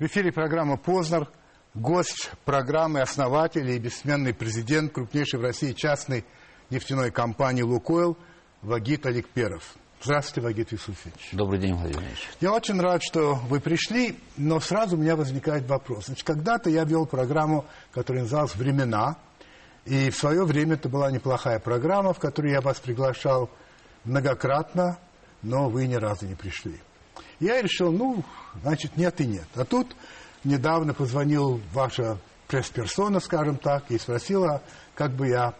В эфире программа «Познер». Гость программы, основатель и бессменный президент крупнейшей в России частной нефтяной компании «Лукойл» Вагит Аликперов. Здравствуйте, Вагит Юсуфович. Добрый день, Владимир Ильич. Я очень рад, что вы пришли, но сразу у меня возникает вопрос. Значит, когда-то я вел программу, которая называлась «Времена», и в свое время это была неплохая программа, в которую я вас приглашал многократно, но вы ни разу не пришли. Я решил, ну, значит, нет и нет. А тут недавно позвонил ваша пресс-персона, скажем так, и спросила, как бы я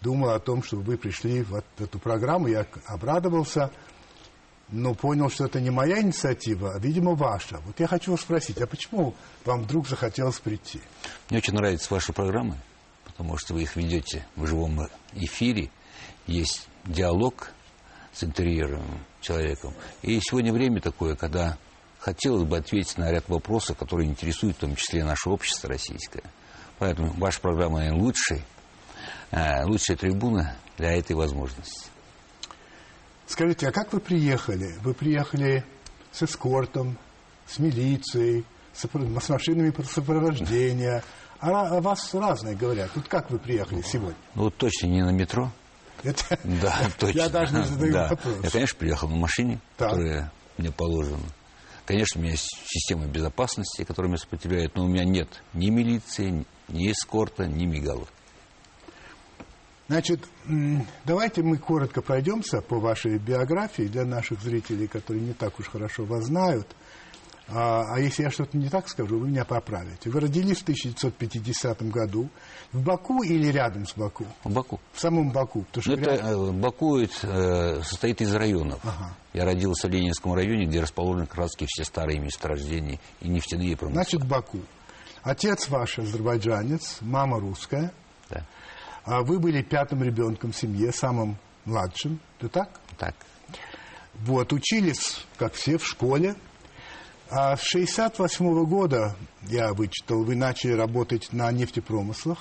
думал о том, чтобы вы пришли в эту программу. Я обрадовался, но понял, что это не моя инициатива, а, видимо, ваша. Вот я хочу вас спросить, а почему вам вдруг захотелось прийти? Мне очень нравятся ваши программы, потому что вы их ведете в живом эфире. Есть диалог с интерьером человеком. И сегодня время такое, когда хотелось бы ответить на ряд вопросов, которые интересуют в том числе наше общество российское. Поэтому ваша программа, наверное, лучшая, э, лучшая трибуна для этой возможности. Скажите, а как вы приехали? Вы приехали с эскортом, с милицией, с, с машинами сопровождения. А о вас разные говорят. Тут как вы приехали сегодня? Ну, вот точно не на метро. Это... Да, точно. Я даже не задаю да. вопрос. Я, конечно, приехал на машине, Так. которая мне положена. Конечно, у меня есть система безопасности, которая меня сопротивляет, но у меня нет ни милиции, ни эскорта, ни мигалов. Значит, давайте мы коротко пройдемся по вашей биографии для наших зрителей, которые не так уж хорошо вас знают. А, а если я что-то не так скажу, вы меня поправите. Вы родились в 1950 году в Баку или рядом с Баку? В Баку. В самом Баку. Потому что Ну, это, рядом- э, Баку э, состоит из районов. Ага. Я родился в Ленинском районе, где расположены как раз все старые месторождения и нефтяные и промысловые. Значит, Баку. Отец ваш азербайджанец, мама русская. Да. А вы были пятым ребенком в семье, самым младшим. Это так? Так. Вот, учились, как все, в школе. А с 68 года, я вычитал, вы начали работать на нефтепромыслах.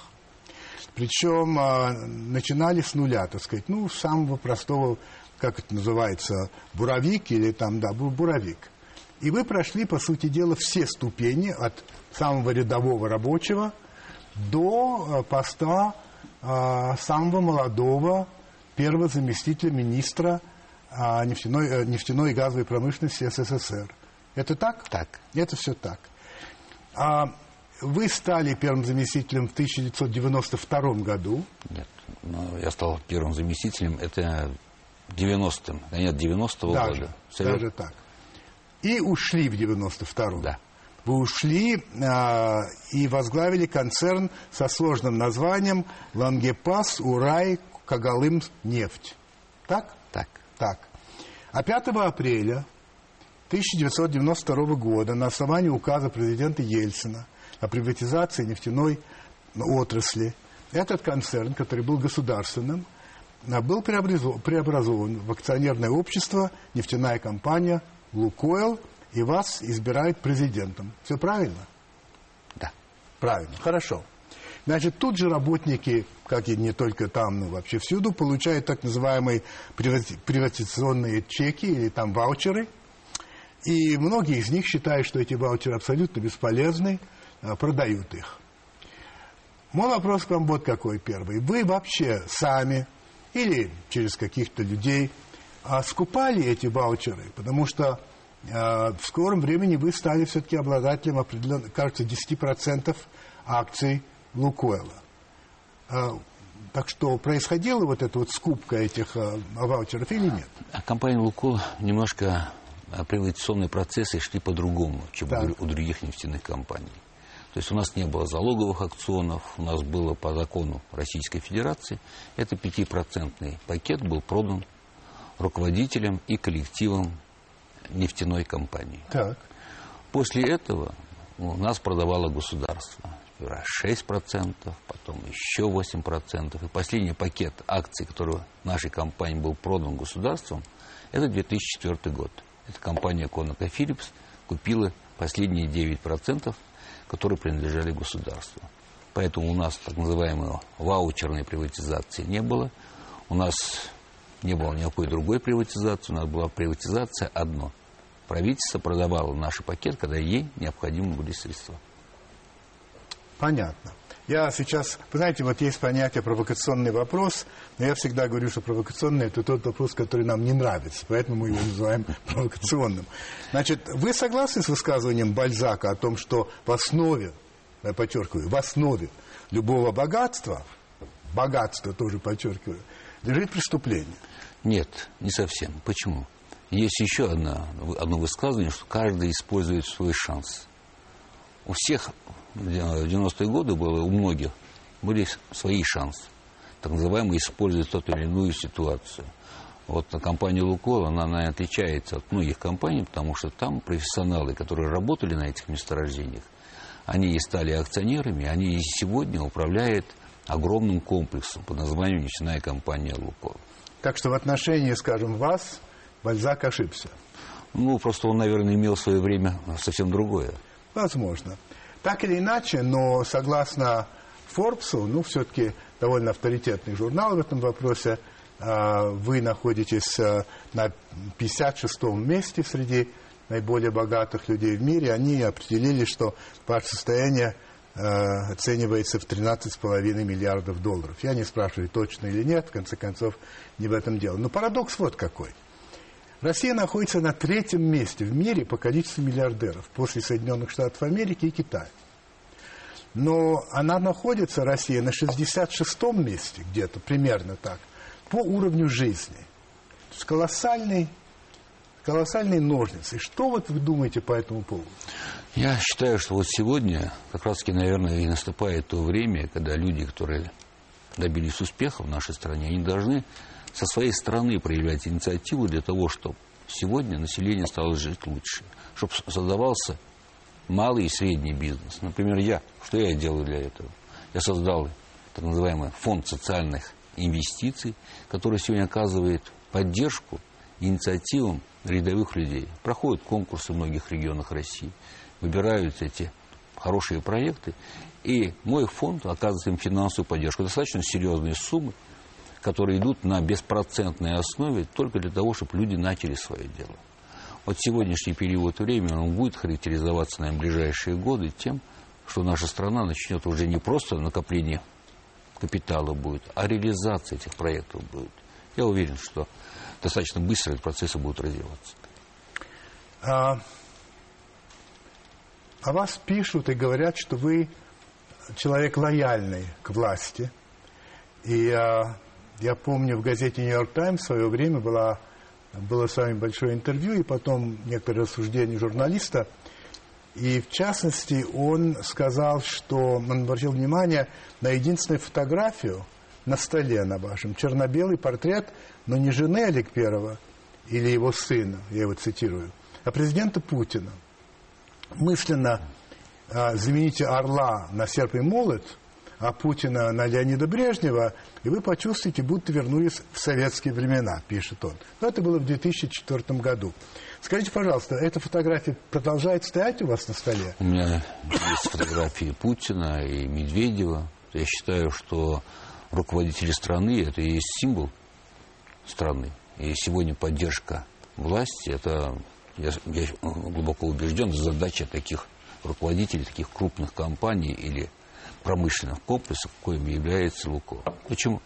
Причем а, начинали с нуля, так сказать, ну, самого простого, как это называется, буровик или там, да, бу- буровик. И вы прошли, по сути дела, все ступени от самого рядового рабочего до а, поста а, самого молодого первого заместителя министра а, нефтяной, э, нефтяной и газовой промышленности СССР. Это так? Так. Это все так. А вы стали первым заместителем в 1992 году. Нет. Но я стал первым заместителем. Это 90-м. Да нет, 90-го Даже, года. Совет- даже так. И ушли в 92-м. Да. Вы ушли а, и возглавили концерн со сложным названием «Лангепас Урай Кагалым нефть». Так? Так. Так. А 5 апреля 1992 года на основании указа президента Ельцина о приватизации нефтяной отрасли этот концерн, который был государственным, а, был преобразован, в акционерное общество нефтяная компания «Лукойл», и вас избирают президентом. Все правильно? Да. Правильно, хорошо. Значит, тут же работники, как и не только там, но вообще всюду, получают так называемые привати- приватизационные чеки или там ваучеры. И многие из них считают, что эти ваучеры абсолютно бесполезны, а, продают их. Мой вопрос к вам вот какой первый. Вы вообще сами или через каких-то людей а, скупали эти ваучеры? Потому что а, в скором времени вы стали все-таки обладателем определенно, кажется, 10% акций Лукойла. А, так что происходила вот эта вот скупка этих ваучеров или нет? А компания «Лукойл» немножко приватизационные процессы шли по-другому, чем у Так. у других нефтяных компаний. То есть у нас не было залоговых акционов, у нас было по закону Российской Федерации. Это пятипроцентный пакет был продан руководителям и коллективам нефтяной компании. Так. После этого у нас продавало государство. Сперва 6%, потом еще 8%. И последний пакет акций, который нашей компании был продан государством, это 2004 год. Эта компания ConocoPhillips купила последние 9%, которые принадлежали государству. Поэтому у нас так называемой ваучерной приватизации не было. У нас не было никакой другой приватизации, у нас была приватизация одно – правительство продавало наш пакет, когда ей необходимы были средства. Понятно. Я сейчас, вы знаете, вот есть понятие провокационный вопрос, но я всегда говорю, что провокационный это тот вопрос, который нам не нравится, поэтому мы его называем провокационным. Значит, вы согласны с высказыванием Бальзака о том, что в основе, я подчеркиваю, в основе любого богатства, богатства тоже подчеркиваю, лежит преступление? Нет, не совсем. Почему? Есть еще одно, одно высказывание, что каждый использует свой шанс. У всех в 90-е годы было, у многих, были свои шансы. Так называемые использовать ту или иную ситуацию. Вот компания «Лукойл», она, наверное, отличается от многих компаний, потому что там профессионалы, которые работали на этих месторождениях, они и стали акционерами, они и сегодня управляют огромным комплексом под названием нефтяная компания «Лукойл». Так что в отношении, скажем, вас Бальзак ошибся. Ну, просто он, наверное, имел в свое время совсем другое. Возможно. Так или иначе, но согласно Форбсу, ну, все-таки довольно авторитетный журнал в этом вопросе, а, вы находитесь а, на 56-м месте среди наиболее богатых людей в мире. Они определили, что ваше состояние а, оценивается в 13,5 миллиардов долларов. Я не спрашиваю, точно или нет, в конце концов, не в этом дело. Но парадокс вот какой. Россия находится на третьем месте в мире по количеству миллиардеров после Соединенных Штатов Америки и Китая. Но она находится, Россия, на 66-м месте где-то, примерно так, по уровню жизни. То есть колоссальный, колоссальные ножницы. Что вот вы думаете по этому поводу? Я считаю, что вот сегодня как раз-таки, наверное, и наступает то время, когда люди, которые добились успеха в нашей стране, они должны со своей стороны проявлять инициативу для того, чтобы сегодня население стало жить лучше, чтобы создавался малый и средний бизнес. Например, я, что я делаю для этого? Я создал так называемый фонд социальных инвестиций, который сегодня оказывает поддержку инициативам рядовых людей. Проходят конкурсы в многих регионах России, выбирают эти хорошие проекты, и мой фонд оказывает им финансовую поддержку. Достаточно серьезные суммы, которые идут на беспроцентной основе только для того, чтобы люди начали свое дело. Вот сегодняшний период времени, он будет характеризоваться на ближайшие годы тем, что наша страна начнет уже не просто накопление капитала будет, а реализация этих проектов будет. Я уверен, что достаточно быстро эти процессы будут развиваться. А, о вас пишут и говорят, что вы человек лояльный к власти. И а, я помню, в газете «Нью-Йорк Таймс» в свое время была, было с вами большое интервью, и потом некоторые рассуждения журналиста. И, в частности, он сказал, что он обратил внимание на единственную фотографию на столе на вашем, черно-белый портрет, но не жены Олег Первого или его сына, я его цитирую, а президента Путина. Мысленно а, замените орла на серп и молот – а Путина на Леонида Брежнева, и вы почувствуете, будто вернулись в советские времена, пишет он. Но это было в 2004 году. Скажите, пожалуйста, эта фотография продолжает стоять у вас на столе? У меня есть фотографии Путина и Медведева. Я считаю, что руководители страны – это и есть символ страны. И сегодня поддержка власти – это, я, я глубоко убежден, задача таких руководителей, таких крупных компаний или промышленных комплексов, коим является Лукойл. Почему?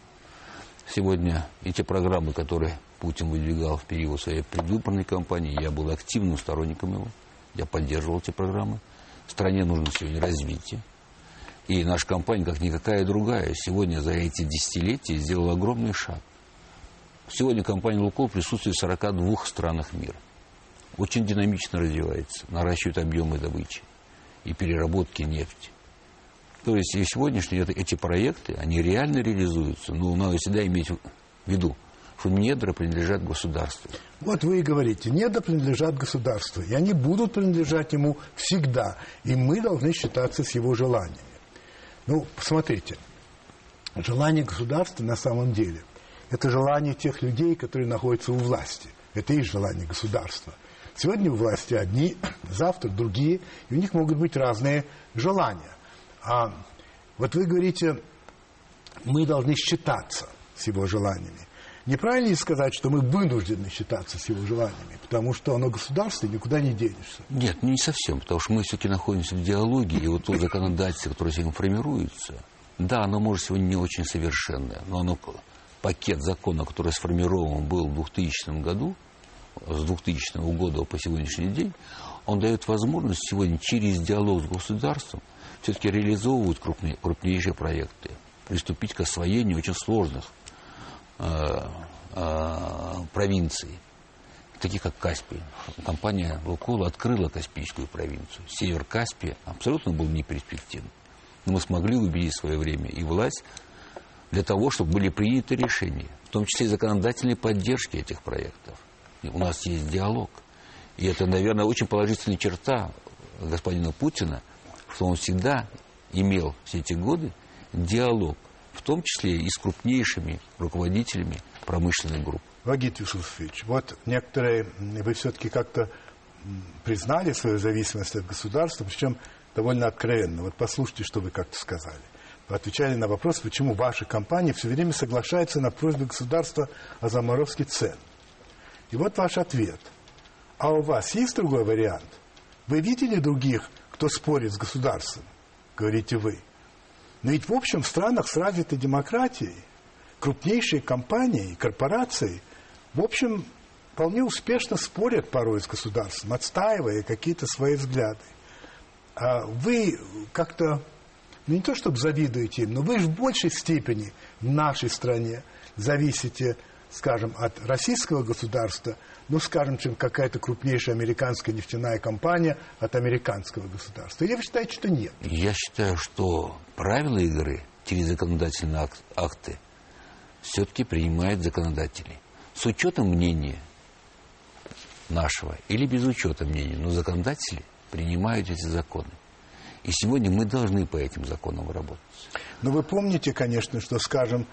Сегодня эти программы, которые Путин выдвигал в период своей предвыборной кампании, я был активным сторонником его, я поддерживал эти программы. Стране нужно сегодня развитие. И наша компания, как никакая другая, сегодня за эти десятилетия сделала огромный шаг. Сегодня компания «Лукойл» присутствует в 42 странах мира. Очень динамично развивается, наращивает объемы добычи и переработки нефти. То есть и сегодняшние эти проекты, они реально реализуются. Но надо всегда иметь в виду, что недра принадлежат государству. Вот вы и говорите, недра принадлежат государству, и они будут принадлежать ему всегда, и мы должны считаться с его желаниями. Ну, посмотрите, желание государства на самом деле – это желание тех людей, которые находятся у власти. Это и желание государства. Сегодня у власти одни, завтра другие, и у них могут быть разные желания. А вот вы говорите, мы должны считаться с его желаниями. Неправильно сказать, что мы вынуждены считаться с его желаниями, потому что оно государство, никуда не денешься. Нет, не совсем, потому что мы все-таки находимся в диалоге, и вот то законодательство, которое сегодня формируется, да, оно может сегодня не очень совершенное, но оно, пакет закона, который сформирован был в 2000 году, с 2000 года по сегодняшний день, он дает возможность сегодня через диалог с государством все-таки реализовывать крупнее, крупнейшие проекты, приступить к освоению очень сложных э, э, провинций, таких как Каспий. Компания «Лукойл» открыла Каспийскую провинцию. Север Каспия абсолютно был неперспективным. Но мы смогли убедить в свое время и власть для того, чтобы были приняты решения, в том числе и законодательной поддержки этих проектов. И у нас есть диалог – и это, наверное, очень положительная черта господина Путина, что он всегда имел все эти годы диалог, в том числе и с крупнейшими руководителями промышленных групп. Вагит Юсуфович, вот некоторые, вы все-таки как-то признали свою зависимость от государства, причем довольно откровенно. Вот послушайте, что вы как-то сказали. Вы отвечали на вопрос, почему ваша компания все время соглашается на просьбу государства о заморозке цен. И вот ваш ответ – а у вас есть другой вариант? Вы видели других, кто спорит с государством? Говорите вы. Но ведь в общем в странах с развитой демократией крупнейшие компании, корпорации, в общем, вполне успешно спорят порой с государством, отстаивая какие-то свои взгляды. А вы как-то, ну не то чтобы завидуете им, но вы же в большей степени в нашей стране зависите, скажем, от российского государства, ну, скажем, чем какая-то крупнейшая американская нефтяная компания от американского государства? Или вы считаете, что нет? Я считаю, что правила игры через законодательные акты все-таки принимают законодатели. С учетом мнения нашего или без учета мнения, но законодатели принимают эти законы. И сегодня мы должны по этим законам работать. Но вы помните, конечно, что, скажем,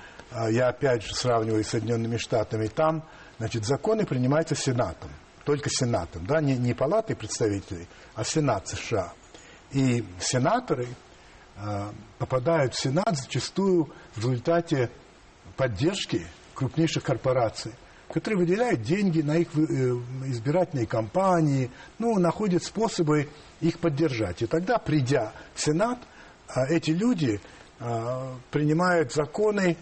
я опять же сравниваю с Соединенными Штатами, там Значит, законы принимаются Сенатом, только Сенатом, да, не, не Палатой представителей, а Сенат США. И сенаторы э, попадают в Сенат зачастую в результате поддержки крупнейших корпораций, которые выделяют деньги на их э, избирательные кампании, ну, находят способы их поддержать. И тогда, придя в Сенат, э, эти люди принимают законы,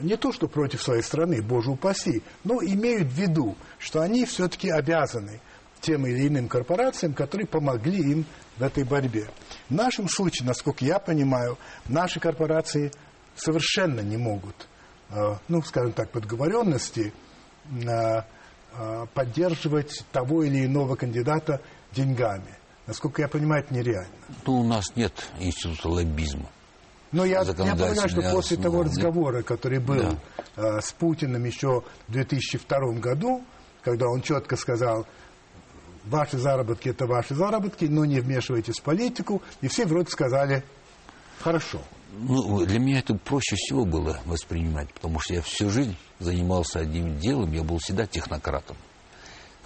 не то, что против своей страны, боже упаси, но имеют в виду, что они все-таки обязаны тем или иным корпорациям, которые помогли им в этой борьбе. В нашем случае, насколько я понимаю, наши корпорации совершенно не могут, э, ну, скажем так, подговоренности э, э, поддерживать того или иного кандидата деньгами. Насколько я понимаю, это нереально. Ну, у нас нет института лоббизма. Но я, я понимаю, что после того разговора, который был да. э, с Путиным еще в 2002 году, когда он четко сказал, ваши заработки это ваши заработки, но не вмешивайтесь в политику, и все вроде сказали, хорошо. Ну, для меня это проще всего было воспринимать, потому что я всю жизнь занимался одним делом, я был всегда технократом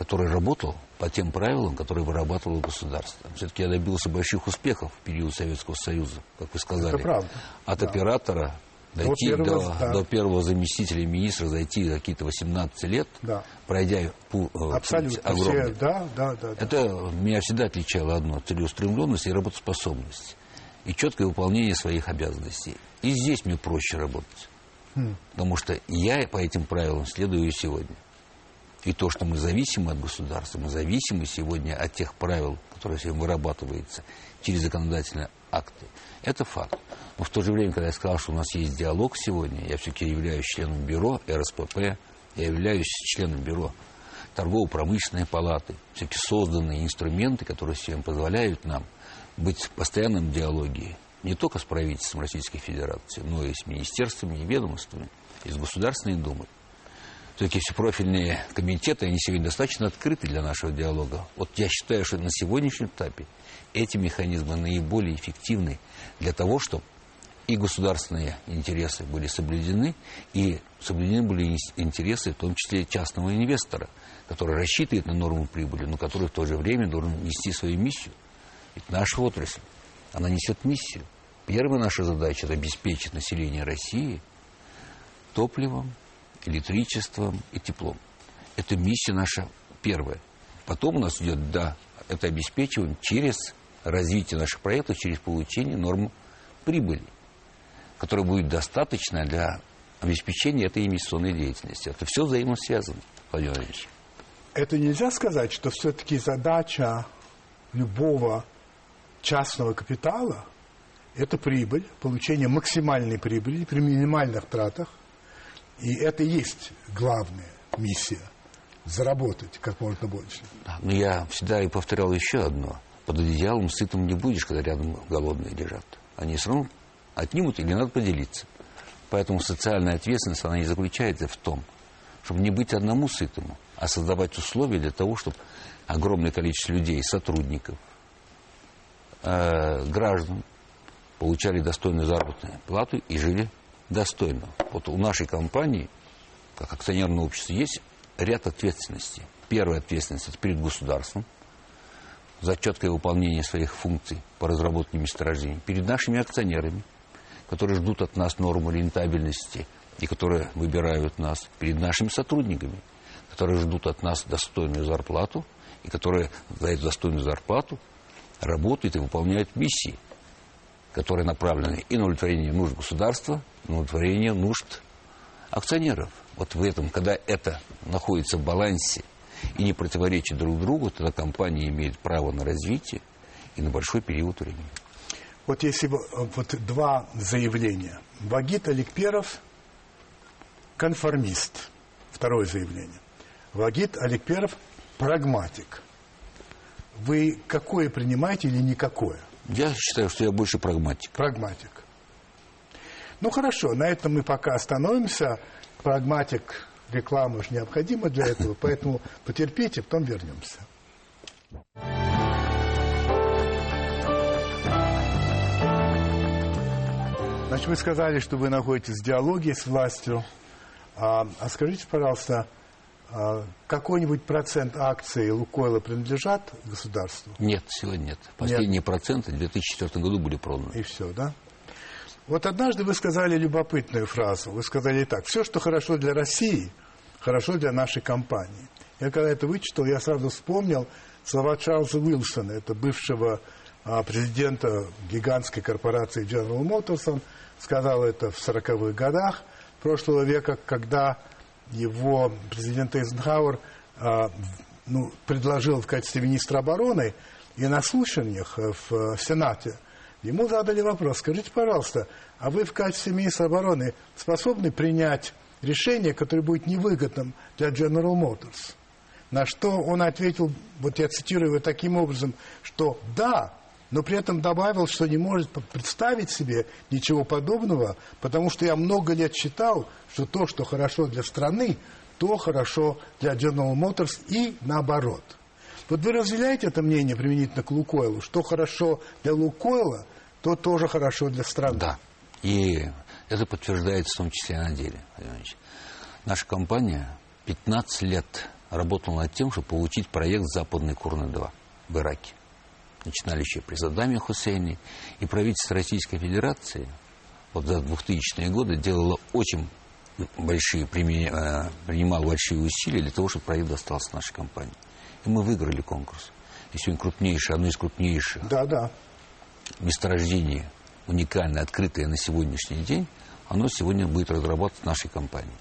который работал по тем правилам, которые вырабатывало государство. Все-таки я добился больших успехов в период Советского Союза, как вы сказали. Это правда. От да. оператора дойти до, первого, до, да. до первого заместителя министра, зайти какие-то 18 лет, да. пройдя пу, э, Абсолютно. огромный. Все, да, да, да, да. Это меня всегда отличало одно – целеустремленность и работоспособность. И четкое выполнение своих обязанностей. И здесь мне проще работать. Хм. Потому что я по этим правилам следую и сегодня. И то, что мы зависимы от государства, мы зависимы сегодня от тех правил, которые сегодня вырабатываются через законодательные акты, это факт. Но в то же время, когда я сказал, что у нас есть диалог сегодня, я все-таки являюсь членом бюро РСПП, я являюсь членом бюро торгово-промышленной палаты, все-таки созданные инструменты, которые сегодня позволяют нам быть в постоянном диалоге не только с правительством Российской Федерации, но и с министерствами и ведомствами, и с Государственной Думой все-таки все профильные комитеты, они сегодня достаточно открыты для нашего диалога. Вот я считаю, что на сегодняшнем этапе эти механизмы наиболее эффективны для того, чтобы и государственные интересы были соблюдены, и соблюдены были интересы, в том числе частного инвестора, который рассчитывает на норму прибыли, но который в то же время должен нести свою миссию. Ведь наша отрасль, она несет миссию. Первая наша задача – это обеспечить население России топливом, электричеством и теплом. Это миссия наша первая. Потом у нас идет, да, это обеспечиваем через развитие наших проектов, через получение норм прибыли, которая будет достаточно для обеспечения этой инвестиционной деятельности. Это все взаимосвязано, Владимир Владимирович. Это нельзя сказать, что все-таки задача любого частного капитала – это прибыль, получение максимальной прибыли при минимальных тратах. И это и есть главная миссия – заработать как можно больше. Но я всегда и повторял еще одно. Под одеялом сытым не будешь, когда рядом голодные лежат. Они все равно отнимут или надо поделиться. Поэтому социальная ответственность, она и заключается в том, чтобы не быть одному сытому, а создавать условия для того, чтобы огромное количество людей, сотрудников, э, граждан получали достойную заработную плату и жили достойно. Вот у нашей компании, как акционерное общество, есть ряд ответственностей. Первая ответственность перед государством за четкое выполнение своих функций по разработке месторождений, перед нашими акционерами, которые ждут от нас нормы рентабельности и которые выбирают нас, перед нашими сотрудниками, которые ждут от нас достойную зарплату и которые за эту достойную зарплату работают и выполняют миссии, которые направлены и на удовлетворение нужд государства, и на удовлетворение нужд акционеров. Вот в этом, когда это находится в балансе и не противоречит друг другу, тогда компания имеет право на развитие и на большой период времени. Вот если вот два заявления. Вагит Аликперов – конформист. Второе заявление. Вагит Аликперов – прагматик. Вы какое принимаете или никакое? Я считаю, что я больше прагматик. Прагматик. Ну хорошо, на этом мы пока остановимся. Прагматик, реклама же необходима для этого, поэтому потерпите, потом вернемся. Значит, вы сказали, что вы находитесь в диалоге с властью. А, а скажите, пожалуйста, какой-нибудь процент акций Лукойла принадлежат государству? Нет, сегодня нет. Последние нет. проценты в 2004 году были проданы. И все, да? Вот однажды вы сказали любопытную фразу. Вы сказали так, все, что хорошо для России, хорошо для нашей компании. Я когда это вычитал, я сразу вспомнил слова Чарльза Уилсона, это бывшего а, президента гигантской корпорации General Motors. Он сказал это в 40-х годах прошлого века, когда его президент Эйзенхауэр а, ну, предложил в качестве министра обороны и на слушаниях в Сенате ему задали вопрос, скажите, пожалуйста, а вы в качестве министра обороны способны принять решение, которое будет невыгодным для General Motors? На что он ответил, вот я цитирую его таким образом, что да, но при этом добавил, что не может представить себе ничего подобного, потому что я много лет считал, что то, что хорошо для страны, то хорошо для General Motors и наоборот. Вот вы разделяете это мнение применительно к Лукойлу, что хорошо для Лукойла, то тоже хорошо для страны. Да, и это подтверждается в том числе на деле. Наша компания 15 лет работала над тем, чтобы получить проект «Западный Курны-2» в Ираке начинали еще при Саддаме Хусейне, и правительство Российской Федерации вот за 2000-е годы делало очень большие, э, принимало большие усилия для того, чтобы проект достался нашей компании. И мы выиграли конкурс. И сегодня крупнейшее, одно из крупнейших да, да. месторождений, уникальное, открытое на сегодняшний день, оно сегодня будет разрабатываться нашей компанией.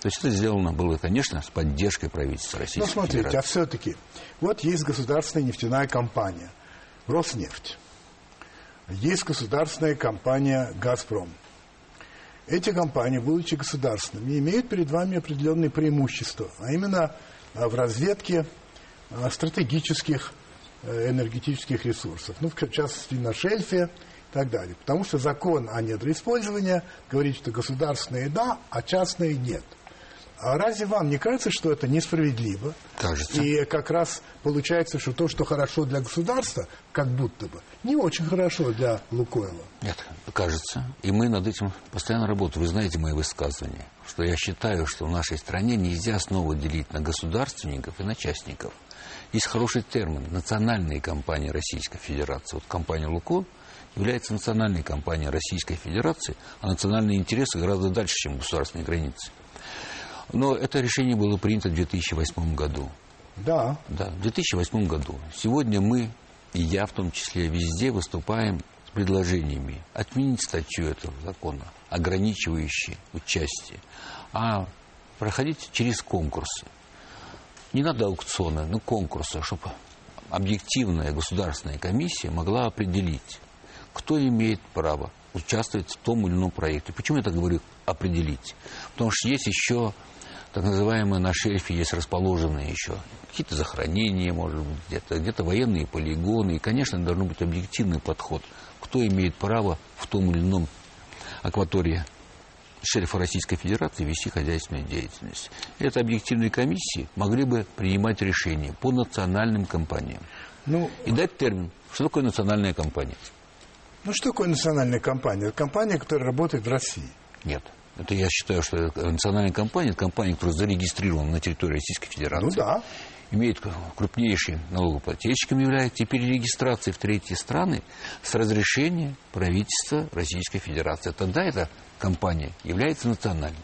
То есть это сделано было, конечно, с поддержкой правительства Российской Ну, смотрите, Федерации. а все-таки, вот есть государственная нефтяная компания. Роснефть. Есть государственная компания «Газпром». Эти компании, будучи государственными, имеют перед вами определенные преимущества, а именно а, в разведке а, стратегических э, энергетических ресурсов, ну, в частности, на шельфе и так далее. Потому что закон о недроиспользовании говорит, что государственные да, а частные нет – а разве вам не кажется, что это несправедливо? Кажется. И как раз получается, что то, что хорошо для государства, как будто бы, не очень хорошо для Лукойла. Нет, кажется. И мы над этим постоянно работаем. Вы знаете мои высказывания, что я считаю, что в нашей стране нельзя снова делить на государственников и на частников. Есть хороший термин – национальные компании Российской Федерации. Вот компания «Лукойл» является национальной компанией Российской Федерации, а национальные интересы гораздо дальше, чем государственные границы. Но это решение было принято в 2008 году. Да. Да, в 2008 году. Сегодня мы, и я в том числе, везде выступаем с предложениями отменить статью этого закона, ограничивающие участие, а проходить через конкурсы. Не надо аукциона, но конкурса, чтобы объективная государственная комиссия могла определить, кто имеет право участвовать в том или ином проекте. Почему я так говорю определить? Потому что есть еще так называемые на шельфе есть расположенные еще какие-то захоронения, может быть, где-то где военные полигоны. И, конечно, должен быть объективный подход, кто имеет право в том или ином акватории шерифа Российской Федерации вести хозяйственную деятельность. Это объективные комиссии могли бы принимать решения по национальным компаниям. Ну, и дать термин, что такое национальная компания. Ну, что такое национальная компания? Это компания, которая работает в России. Нет. Это я считаю, что национальная компания, это компания, которая зарегистрирована на территории Российской Федерации. Ну да. Имеет крупнейшим налогоплательщиком является теперь регистрации в третьи страны с разрешения правительства Российской Федерации. Тогда эта компания является национальной.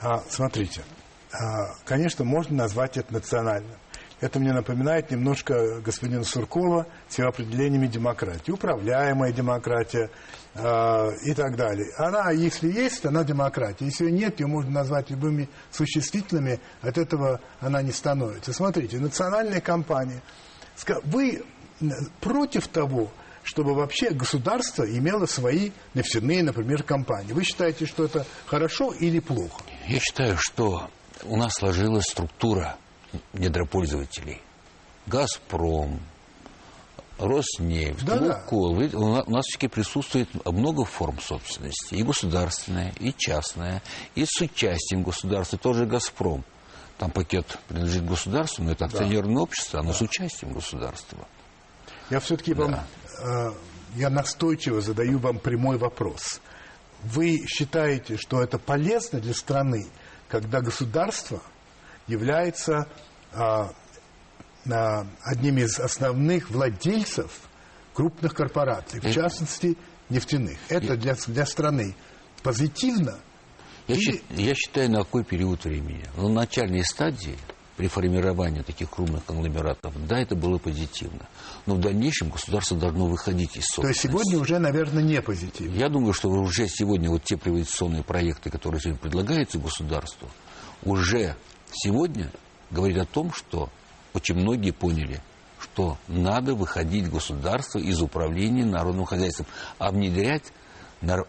А, смотрите, а, конечно, можно назвать это национальным. Это мне напоминает немножко господина Суркова с его определениями демократии. Управляемая демократия э, и так далее. Она, если есть, она демократия. Если ее нет, ее можно назвать любыми существительными. От этого она не становится. Смотрите, национальная компания. Вы против того, чтобы вообще государство имело свои нефтяные, например, компании. Вы считаете, что это хорошо или плохо? Я считаю, что у нас сложилась структура недропользователей. «Газпром», Роснефть, да, Лукойл. Да. У нас все-таки присутствует много форм собственности. И государственная, и частная, и с участием государства. Тоже «Газпром». Там пакет принадлежит государству, но это акционерное да. общество, оно да. с участием государства. Я все-таки да. вам, э, я настойчиво задаю вам прямой вопрос. Вы считаете, что это полезно для страны, когда государство является а, а, одним из основных владельцев крупных корпораций, в частности нефтяных. Это для, для страны позитивно. Я, Или... счит, я считаю, на какой период времени? На начальной стадии при формировании таких крупных конгломератов, да, это было позитивно. Но в дальнейшем государство должно выходить из собственности. То есть сегодня уже, наверное, не позитивно. Я думаю, что уже сегодня вот те приватизационные проекты, которые сегодня предлагаются государству, уже сегодня говорит о том, что очень многие поняли, что надо выходить государство из управления народным хозяйством, а внедрять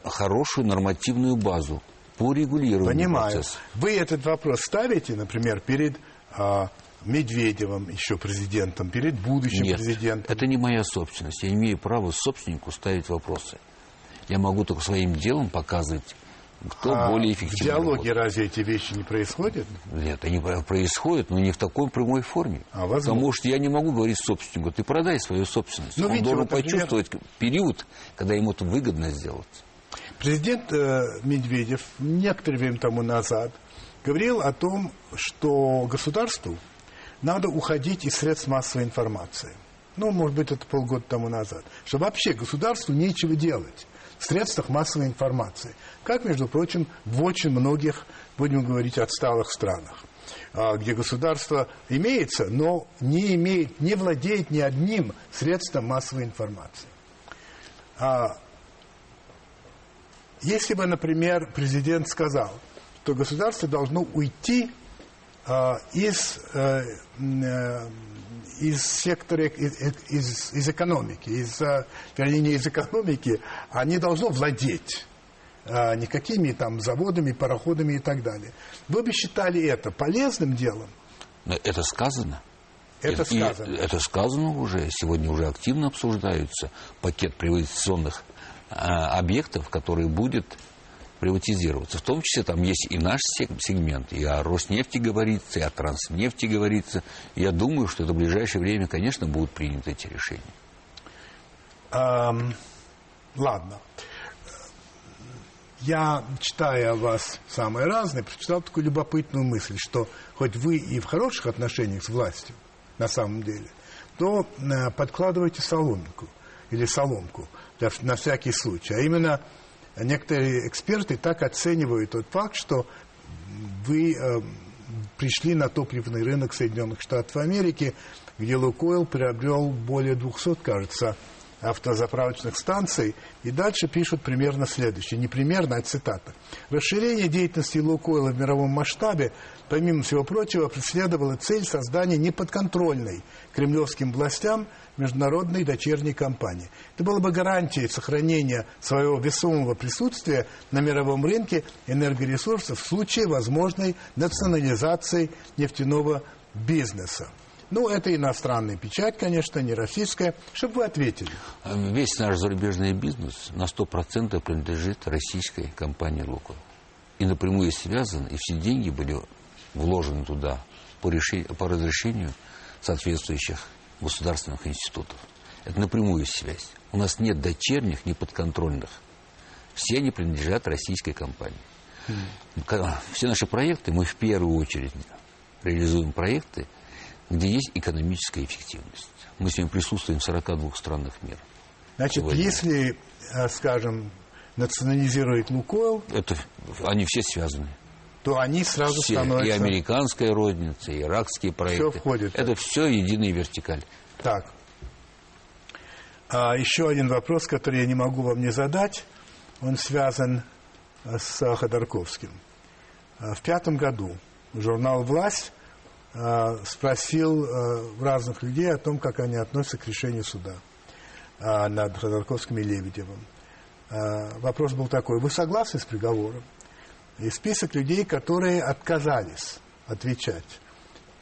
хорошую нормативную базу по регулированию Понимаю. процесса. Вы этот вопрос ставите, например, перед а, Медведевым, еще президентом, перед будущим Нет, президентом? это не моя собственность. Я имею право собственнику ставить вопросы. Я могу только своим делом показывать кто а более эффективно В диалоге работает. разве эти вещи не происходят? Нет, они происходят, но не в такой прямой форме. А Потому что я не могу говорить собственнику, ты продай свою собственность. Ну, Он видите, должен вот, например... почувствовать период, когда ему это выгодно сделать. Президент э, Медведев некоторое время тому назад говорил о том, что государству надо уходить из средств массовой информации. Ну, может быть, это полгода тому назад. Что вообще государству нечего делать в средствах массовой информации. Как, между прочим, в очень многих, будем говорить, отсталых странах а, где государство имеется, но не имеет, не владеет ни одним средством массовой информации. А, если бы, например, президент сказал, что государство должно уйти а, из э, э, из сектора, из, из, из экономики, из, э, вернее, не из экономики, а не должно владеть а, никакими там заводами, пароходами и так далее. Вы бы считали это полезным делом? Но это сказано. Это и, сказано. это сказано уже. Сегодня уже активно обсуждаются пакет приватизационных объектов, который будет приватизироваться. В том числе там есть и наш сегмент, и о Роснефти говорится, и о Транснефти говорится. Я думаю, что это в ближайшее время, конечно, будут приняты эти решения. Um, ладно. Я, читая вас самые разные, прочитал такую любопытную мысль, что хоть вы и в хороших отношениях с властью, на самом деле, то э, подкладываете соломинку или соломку на всякий случай. А именно некоторые эксперты так оценивают тот факт, что вы э, пришли на топливный рынок Соединенных Штатов Америки, где Лукойл приобрел более 200, кажется, автозаправочных станций. И дальше пишут примерно следующее. Не примерно, а цитата. Расширение деятельности Лукойла в мировом масштабе, помимо всего прочего, преследовало цель создания неподконтрольной кремлевским властям международной дочерней компании. Это было бы гарантией сохранения своего весомого присутствия на мировом рынке энергоресурсов в случае возможной национализации нефтяного бизнеса. Ну, это иностранная печать, конечно, не российская. Чтобы вы ответили. Весь наш зарубежный бизнес на 100% принадлежит российской компании «Лукойл». И напрямую связан, и все деньги были вложены туда по, решению, по разрешению соответствующих государственных институтов. Это напрямую связь. У нас нет дочерних, неподконтрольных. Все они принадлежат российской компании. Mm. Все наши проекты, мы в первую очередь реализуем проекты, где есть экономическая эффективность. Мы сегодня присутствуем в 42 странах мира. Значит, сегодня. если, э, скажем, национализировать Лукойл... Это, они все связаны. То они сразу все, становятся... И американская розница, и иракские проекты. Все входит. Это все единая вертикаль. Так. А еще один вопрос, который я не могу вам не задать. Он связан э, с Ходорковским. Э, в пятом году журнал «Власть» Э, спросил э, разных людей о том, как они относятся к решению суда э, над Ходорковским и Лебедевым. Вопрос был такой, вы согласны с приговором? И список людей, которые отказались отвечать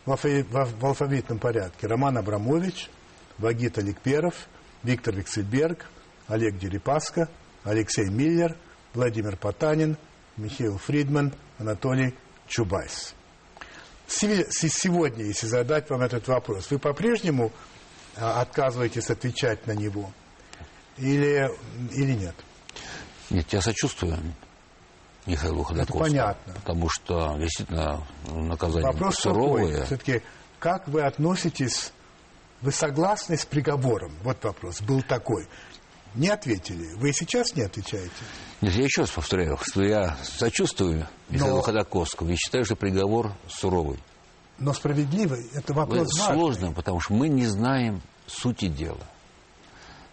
в алфавитном порядке. Роман Абрамович, Вагит Аликперов, Виктор Виксельберг, Олег Дерипаска, Алексей Миллер, Владимир Потанин, Михаил Фридман, Анатолий Чубайс сегодня, если задать вам этот вопрос, вы по-прежнему а, отказываетесь отвечать на него или, или нет? Нет, я сочувствую Михаилу Ходорковскому. Это понятно. Потому что действительно наказание Вопрос суровое. Все-таки как вы относитесь, вы согласны с приговором? Вот вопрос, был такой. Не ответили. Вы сейчас не отвечаете? Нет, я еще раз повторяю, что я сочувствую Михаилу Но... Ходорковскому и считаю, что приговор суровый. Но справедливый, это вопрос это Сложно, потому что мы не знаем сути дела.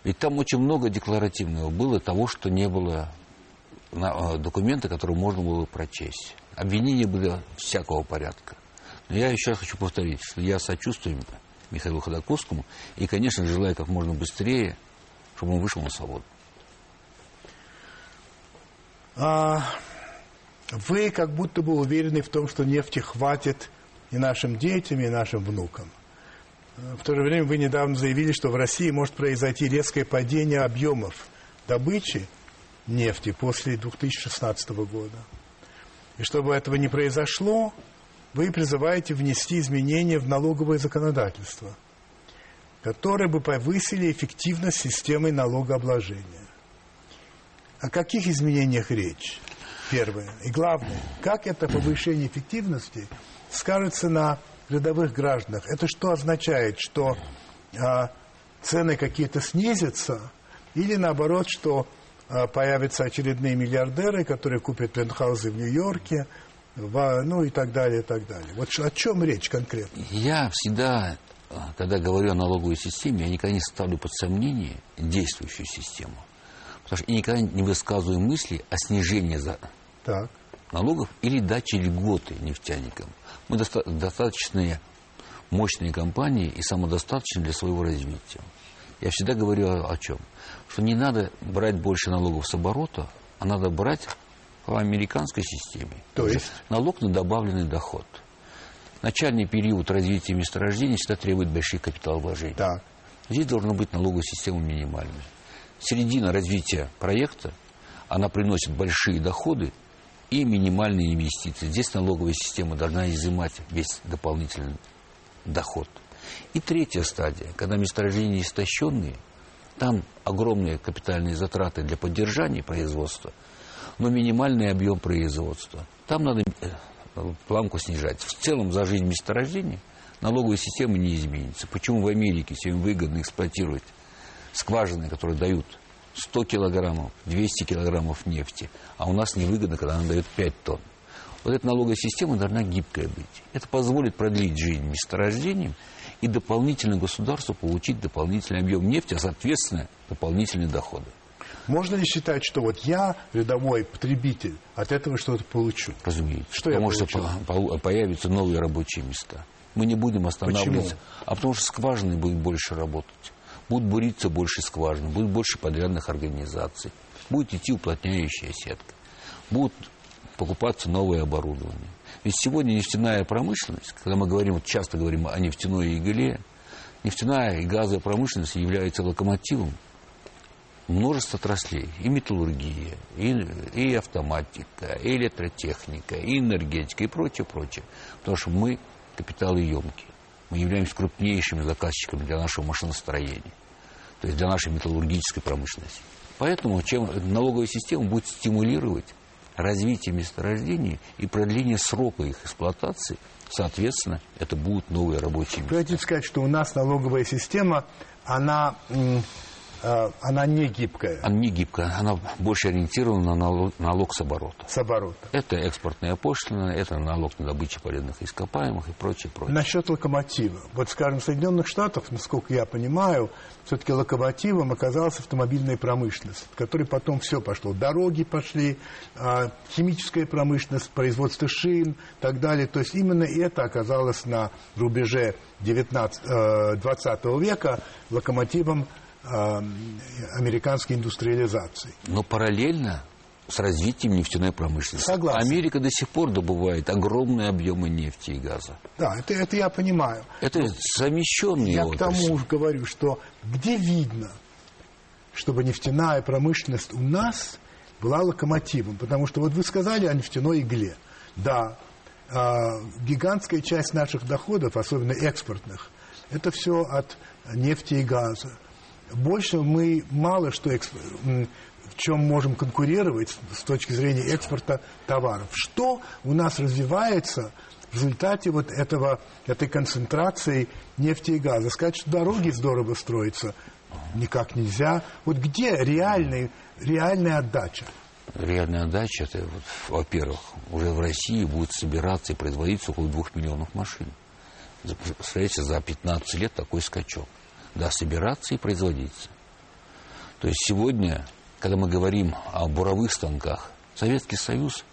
Ведь там очень много декларативного было того, что не было на, документа, который можно было прочесть. Обвинения были всякого порядка. Но я еще раз хочу повторить, что я сочувствую Михаилу Ходорковскому и, конечно, желаю как можно быстрее чтобы он вышел на свободу. А, вы как будто бы уверены в том, что нефти хватит и нашим детям, и нашим внукам. В то же время вы недавно заявили, что в России может произойти резкое падение объемов добычи нефти после 2016 года. И чтобы этого не произошло, вы призываете внести изменения в налоговое законодательство – которые бы повысили эффективность системы налогообложения. О каких изменениях речь? Первое. И главное, как это повышение эффективности скажется на рядовых гражданах? Это что означает? Что а, цены какие-то снизятся? Или наоборот, что появятся очередные миллиардеры, которые купят пентхаузы в Нью-Йорке, ну и так далее, и так далее. Вот о чем речь конкретно? Я всегда когда говорю о налоговой системе, я никогда не ставлю под сомнение действующую систему. Потому что я никогда не высказываю мысли о снижении за... так. налогов или даче льготы нефтяникам. Мы доста- достаточно мощные компании и самодостаточны для своего развития. Я всегда говорю о, о чем? Что не надо брать больше налогов с оборота, а надо брать по американской системе. То есть? Налог на добавленный доход – начальный период развития месторождения всегда требует больших капиталовложений. Так. Здесь должна быть налоговая система минимальная. Середина развития проекта, она приносит большие доходы и минимальные инвестиции. Здесь налоговая система должна изымать весь дополнительный доход. И третья стадия, когда месторождения истощенные, там огромные капитальные затраты для поддержания производства, но минимальный объем производства. Там надо э, планку снижать. В целом за жизнь месторождения налоговая система не изменится. Почему в Америке всем выгодно эксплуатировать скважины, которые дают 100 килограммов, 200 килограммов нефти, а у нас невыгодно, когда она дает 5 тонн. Вот эта налоговая система должна гибкая быть. Это позволит продлить жизнь месторождением и дополнительно государству получить дополнительный объем нефти, а, соответственно, дополнительные доходы. Можно ли считать, что вот я, рядовой потребитель, от этого что-то получу? Разумеется. Что потому я что по- по- появятся новые рабочие места. Мы не будем останавливаться. А потому что скважины будут больше работать. Будут буриться больше скважин, будет больше подрядных организаций. Будет идти уплотняющая сетка. Будут покупаться новое оборудование. Ведь сегодня нефтяная промышленность, когда мы говорим, вот часто говорим о нефтяной игле, нефтяная и газовая промышленность является локомотивом множество отраслей. И металлургия, и, и автоматика, и электротехника, и энергетика, и прочее, прочее. Потому что мы капиталоемкие. Мы являемся крупнейшими заказчиками для нашего машиностроения. То есть для нашей металлургической промышленности. Поэтому чем налоговая система будет стимулировать развитие месторождений и продление срока их эксплуатации, соответственно, это будут новые рабочие места. Хотите сказать, что у нас налоговая система, она, она не гибкая, Она не гибкая, она больше ориентирована на налог, с оборота. с оборота. Это экспортная пошлина, это налог на добычу полезных ископаемых и прочее, прочее. Насчет локомотива. Вот, скажем, в Соединенных Штатах, насколько я понимаю, все-таки локомотивом оказалась автомобильная промышленность, в которой потом все пошло. Дороги пошли, а, химическая промышленность, производство шин и так далее. То есть именно это оказалось на рубеже 19, э, 20 века локомотивом а, американской индустриализации. Но параллельно с развитием нефтяной промышленности. Согласен. Америка до сих пор добывает огромные объемы нефти и газа. Да, это, это я понимаю. Это совмещенные Я к отрасли. тому говорю, что где видно, чтобы нефтяная промышленность у нас была локомотивом? Потому что вот вы сказали о нефтяной игле. Да, а, гигантская часть наших доходов, особенно экспортных, это все от нефти и газа. Больше мы мало что в чем можем конкурировать с- точки зрения экспорта товаров. Что у нас развивается в результате вот этого, этой концентрации нефти и газа? Сказать, что дороги здорово строятся, никак нельзя. Вот где реальный, реальная отдача? Реальная отдача, это, во-первых, уже в России будет собираться и производиться около двух миллионов машин. Представляете, за 15 лет такой скачок. Да, собираться и производиться. То есть сегодня, когда мы говорим о буровых станках, Советский Союз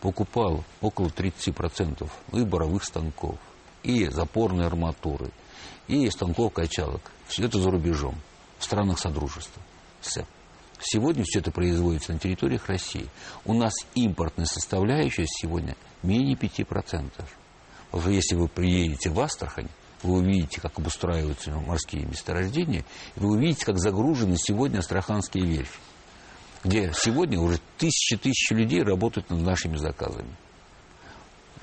покупал около 30% и буровых станков, и запорной арматуры, и станков качалок. Все это за рубежом, в странах Содружества. СЭП. Сегодня все это производится на территориях России. У нас импортная составляющая сегодня менее 5%. Вот если вы приедете в Астрахань, вы увидите, как обустраиваются морские месторождения, и вы увидите, как загружены сегодня астраханские верфи, где сегодня уже тысячи-тысячи людей работают над нашими заказами.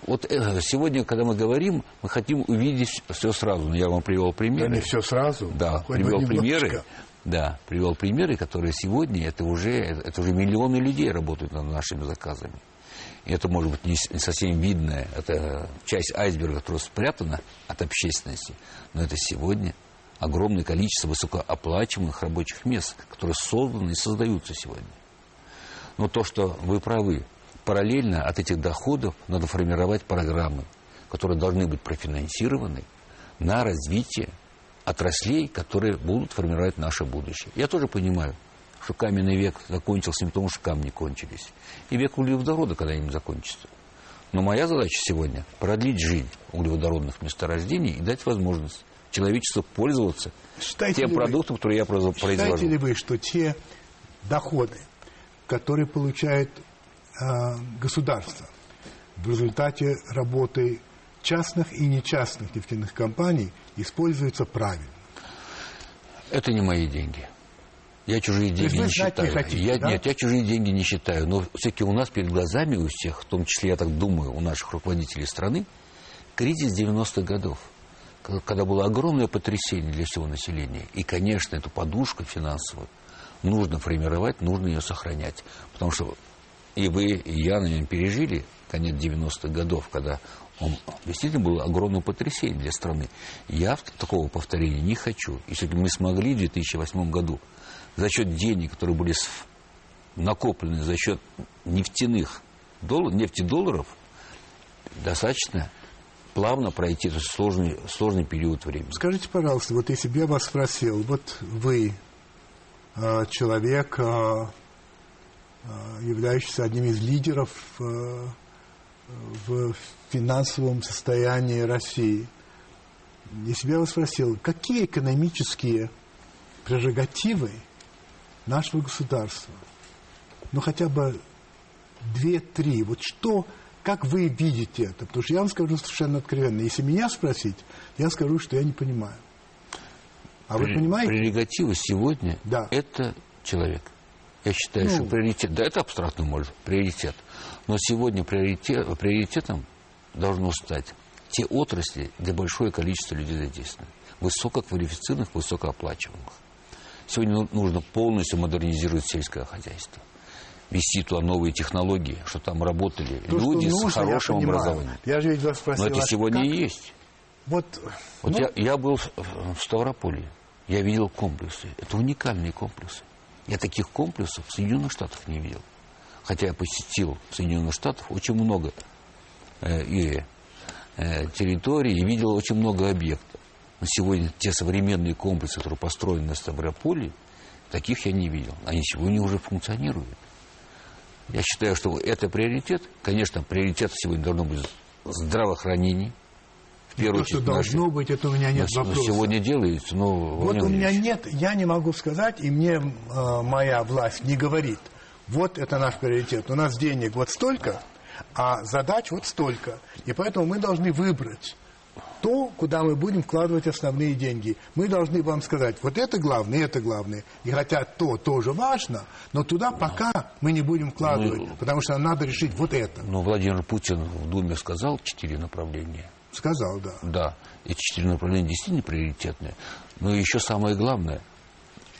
Вот э, сегодня, когда мы говорим, мы хотим увидеть все сразу. Но я вам привел примеры. Да не все сразу. Да, привел примеры. Да, привел примеры, которые сегодня это уже, это уже миллионы людей работают над нашими заказами. И это может быть не совсем видно, это часть айсберга, которая спрятана от общественности, но это сегодня огромное количество высокооплачиваемых рабочих мест, которые созданы и создаются сегодня. Но то, что вы правы, параллельно от этих доходов надо формировать программы, которые должны быть профинансированы на развитие отраслей, которые будут формировать наше будущее. Я тоже понимаю, что каменный век закончился не потому, что камни кончились. И век углеводорода когда-нибудь закончится. Но моя задача сегодня – продлить жизнь углеводородных месторождений и дать возможность человечеству пользоваться Считаете тем вы- продуктом, который я произвожу. Считаете ли вы, что те доходы, которые получает а, государство в результате работы частных и нечастных нефтяных компаний, используются правильно? Это не мои деньги. Я чужие деньги не знать не считаю. хотите, я, да? Нет, я чужие деньги не считаю. Но все-таки у нас перед глазами у всех, в том числе, я так думаю, у наших руководителей страны, кризис 90-х годов, когда было огромное потрясение для всего населения. И, конечно, эту подушку финансовую нужно формировать, нужно ее сохранять. Потому что и вы, и я, наверное, пережили конец 90-х годов, когда он действительно было огромное потрясение для страны. Я такого повторения не хочу. И все-таки мы смогли в 2008 году за счет денег, которые были накоплены за счет нефтяных долларов, нефтедолларов, достаточно плавно пройти этот сложный, сложный период времени. Скажите, пожалуйста, вот если бы я вас спросил, вот вы, э, человек, э, являющийся одним из лидеров в финансовом состоянии России, если бы я вас спросил, какие экономические прерогативы нашего государства, ну хотя бы две-три, вот что, как вы видите это? Потому что я вам скажу совершенно откровенно, если меня спросить, я скажу, что я не понимаю. А вы понимаете? Прерогатива сегодня да. это человек. Я считаю, ну, что приоритет, да, это абстрактно может, приоритет. Но сегодня приоритет, приоритетом должно стать те отрасли, где большое количество людей задействовано. Высококвалифицированных, высокооплачиваемых. Сегодня ну, нужно полностью модернизировать сельское хозяйство. Вести туда новые технологии, чтобы там работали То, люди нужно, с хорошим я образованием. Я же ведь вас спросил, Но это сегодня как? и есть. Вот, вот ну... я, я был в Ставрополье. Я видел комплексы. Это уникальные комплексы. Я таких комплексов в Соединенных Штатах не видел. Хотя я посетил в Соединенных Штатах очень много э, и э, территорий и видел очень много объектов. Но сегодня те современные комплексы, которые построены на Ставрополе, таких я не видел. Они сегодня уже функционируют. Я считаю, что это приоритет. Конечно, приоритет сегодня должно быть здравоохранение. В первую очередь, что должно наши... быть, это у меня нет но, вопроса. сегодня делается, но... Вот у меня нет, я не могу сказать, и мне э, моя власть не говорит, вот это наш приоритет. У нас денег вот столько, а задач вот столько. И поэтому мы должны выбрать то, куда мы будем вкладывать основные деньги. Мы должны вам сказать, вот это главное, это главное. И хотя то тоже важно, но туда пока мы не будем вкладывать, ну, потому что надо решить вот это. Но Владимир Путин в Думе сказал четыре направления. Сказал, да. Да, эти четыре направления действительно приоритетные. Но еще самое главное,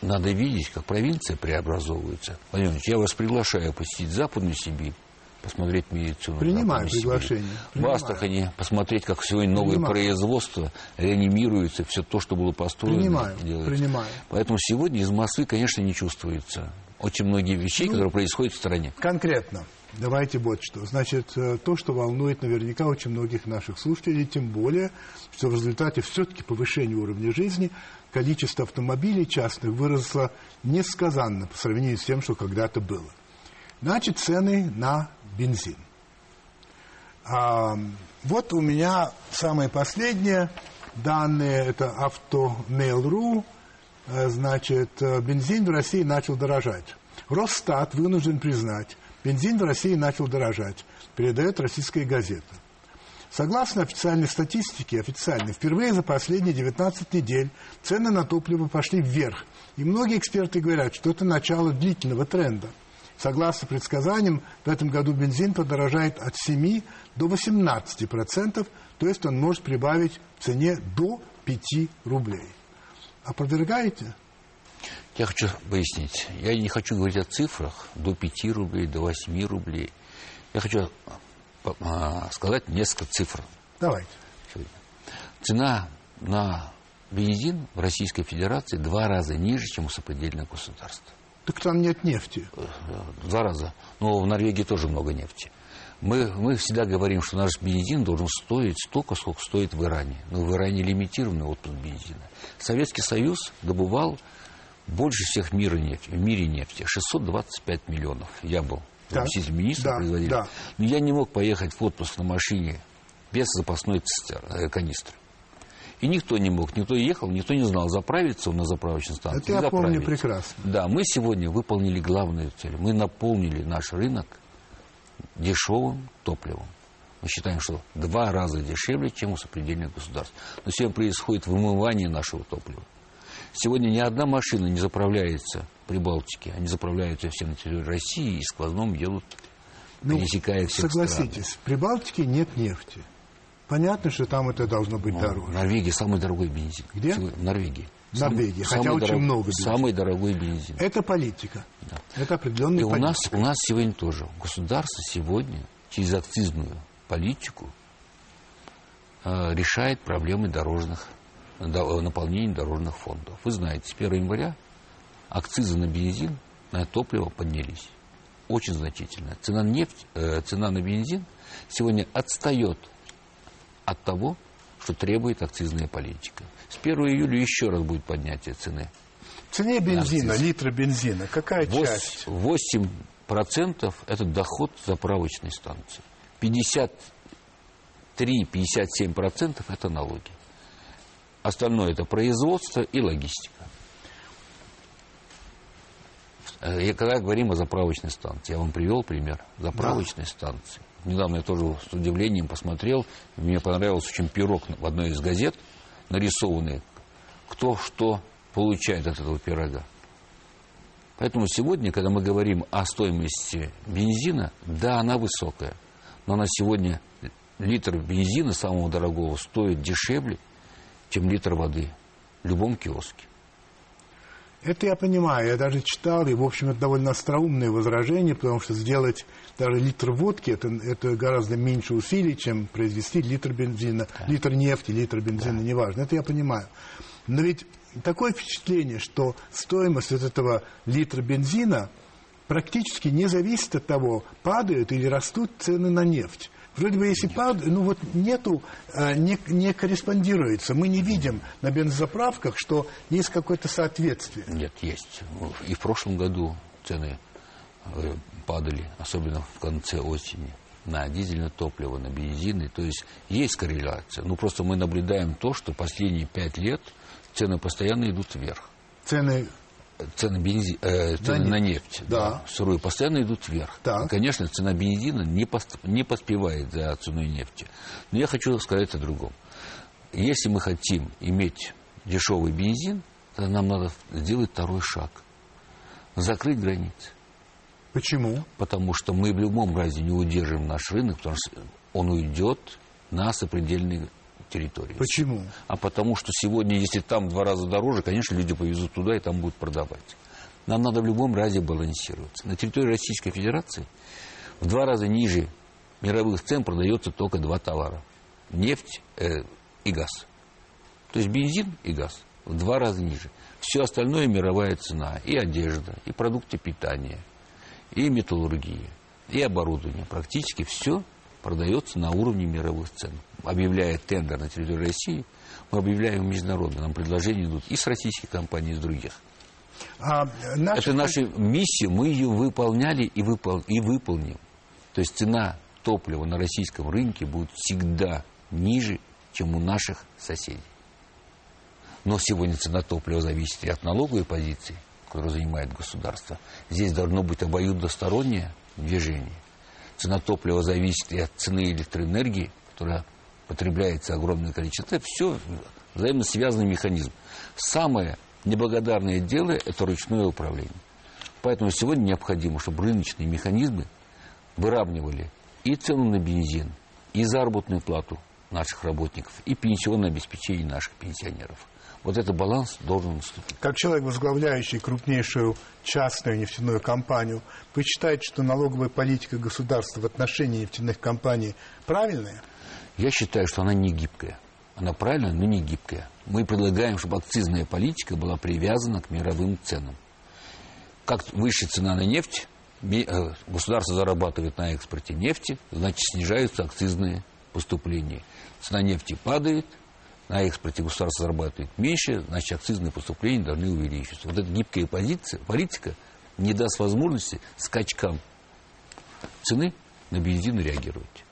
надо видеть, как провинция преобразовывается. Владимир я вас приглашаю посетить Западную Сибирь, посмотреть медицину. Принимаю приглашение. Принимаю. В Астрахани посмотреть, как сегодня новое принимаю. производство реанимируется, все то, что было построено. Принимаю, делается. принимаю. Поэтому сегодня из Москвы, конечно, не чувствуется очень многие вещи, ну, которые происходят в стране. Конкретно. Давайте вот что. Значит, э, то, что волнует наверняка очень многих наших слушателей, тем более, что в результате все-таки повышения уровня жизни количество автомобилей частных выросло несказанно по сравнению с тем, что когда-то было. Значит, цены на бензин. А, вот у меня самые последние данные, это Автомейл.ру, э, значит, э, бензин в России начал дорожать. Росстат вынужден признать, Бензин в России начал дорожать, передает российская газета. Согласно официальной статистике, официальной, впервые за последние 19 недель цены на топливо пошли вверх. И многие эксперты говорят, что это начало длительного тренда. Согласно предсказаниям, в этом году бензин подорожает от 7 до 18 процентов, то есть он может прибавить в цене до 5 рублей. Опровергаете? Я хочу пояснить. Я не хочу говорить о цифрах до 5 рублей, до 8 рублей. Я хочу а, сказать несколько цифр. Давайте. Цена на бензин в Российской Федерации два раза ниже, чем у сопредельных государств. Так там нет нефти. Два раза. Но в Норвегии тоже много нефти. Мы, мы всегда говорим, что наш бензин должен стоить столько, сколько стоит в Иране. Но в Иране лимитированный отпуск бензина. Советский Союз добывал больше всех мира нефти, в мире нефти. 625 миллионов. Я был заместитель министра, да, производителя. Да. Но я не мог поехать в отпуск на машине без запасной э, канистры. И никто не мог, никто ехал, никто не знал, заправиться он на заправочной станции. Это я помню прекрасно. Да, мы сегодня выполнили главную цель. Мы наполнили наш рынок дешевым топливом. Мы считаем, что два раза дешевле, чем у сопредельных государств. Но сегодня происходит вымывание нашего топлива. Сегодня ни одна машина не заправляется при Балтике. Они заправляются все на территории России и сквозном едут, ну, пересекая всех Согласитесь, стран. при Балтике нет нефти. Понятно, что там это должно быть ну, дороже. В Норвегии самый дорогой бензин. Где? В Норвегии. В Норвегии, самый, хотя самый очень дорог, много бензин. Самый дорогой бензин. Это политика. Да. Это определенная И политика. у нас, у нас сегодня тоже. Государство сегодня через акцизную политику э, решает проблемы дорожных наполнения дорожных фондов. Вы знаете, с 1 января акцизы на бензин, на топливо поднялись. очень значительная. Цена, нефть, э, цена на бензин сегодня отстает от того, что требует акцизная политика. С 1 июля еще раз будет поднятие цены. В цене бензина, литра бензина, какая 8, часть? 8% это доход заправочной станции. 53-57% это налоги. Остальное это производство и логистика. Э, я, когда говорим о заправочной станции, я вам привел пример заправочной да. станции. Недавно я тоже с удивлением посмотрел, мне понравился очень пирог в одной из газет, нарисованный, кто что получает от этого пирога. Поэтому сегодня, когда мы говорим о стоимости бензина, да, она высокая, но на сегодня литр бензина самого дорогого стоит дешевле, чем литр воды в любом киоске. Это я понимаю, я даже читал, и, в общем, это довольно остроумное возражение, потому что сделать даже литр водки, это, это гораздо меньше усилий, чем произвести литр бензина, да. литр нефти, литр бензина, да. неважно, это я понимаю. Но ведь такое впечатление, что стоимость от этого литра бензина практически не зависит от того, падают или растут цены на нефть. Вроде бы если падает, ну вот нету, э, не, не корреспондируется. Мы не видим на бензозаправках, что есть какое-то соответствие. Нет, есть. И в прошлом году цены э, падали, особенно в конце осени на дизельное топливо, на бензины. То есть есть корреляция. Ну, просто мы наблюдаем то, что последние пять лет цены постоянно идут вверх. Цены цены, бензи... э, цены на нефть, да. Да, сырую, постоянно идут вверх. Так. И, конечно, цена бензина не, пост... не поспевает за ценой нефти. Но я хочу сказать о другом. Если мы хотим иметь дешевый бензин, то нам надо сделать второй шаг. Закрыть границы. Почему? Потому что мы в любом разе не удержим наш рынок, потому что он уйдет на сопредельные территории. Почему? А потому что сегодня, если там в два раза дороже, конечно, люди повезут туда и там будут продавать. Нам надо в любом разе балансироваться. На территории Российской Федерации в два раза ниже мировых цен продается только два товара. Нефть э, и газ. То есть бензин и газ в два раза ниже. Все остальное мировая цена. И одежда, и продукты питания, и металлургия, и оборудование. Практически все продается на уровне мировых цен. Объявляя тендер на территории России, мы объявляем международные. Нам предложения идут и с российских компаний, и с других. А наши... Это наша миссия, мы ее выполняли и, выпол... и выполним. То есть цена топлива на российском рынке будет всегда ниже, чем у наших соседей. Но сегодня цена топлива зависит и от налоговой позиции, которую занимает государство. Здесь должно быть обоюдостороннее движение. Цена топлива зависит и от цены электроэнергии, которая потребляется огромное количество. Это все взаимно связанный механизм. Самое неблагодарное дело – это ручное управление. Поэтому сегодня необходимо, чтобы рыночные механизмы выравнивали и цену на бензин, и заработную плату наших работников, и пенсионное обеспечение наших пенсионеров. Вот этот баланс должен наступить. Как человек, возглавляющий крупнейшую частную нефтяную компанию, вы считаете, что налоговая политика государства в отношении нефтяных компаний правильная? Я считаю, что она не гибкая. Она правильная, но не гибкая. Мы предлагаем, чтобы акцизная политика была привязана к мировым ценам. Как выше цена на нефть, э, государство зарабатывает на экспорте нефти, значит снижаются акцизные поступления. Цена нефти падает – на экспорте государство зарабатывает меньше, значит, акцизные поступления должны увеличиться. Вот эта гибкая позиция, политика не даст возможности скачкам цены на бензин реагировать.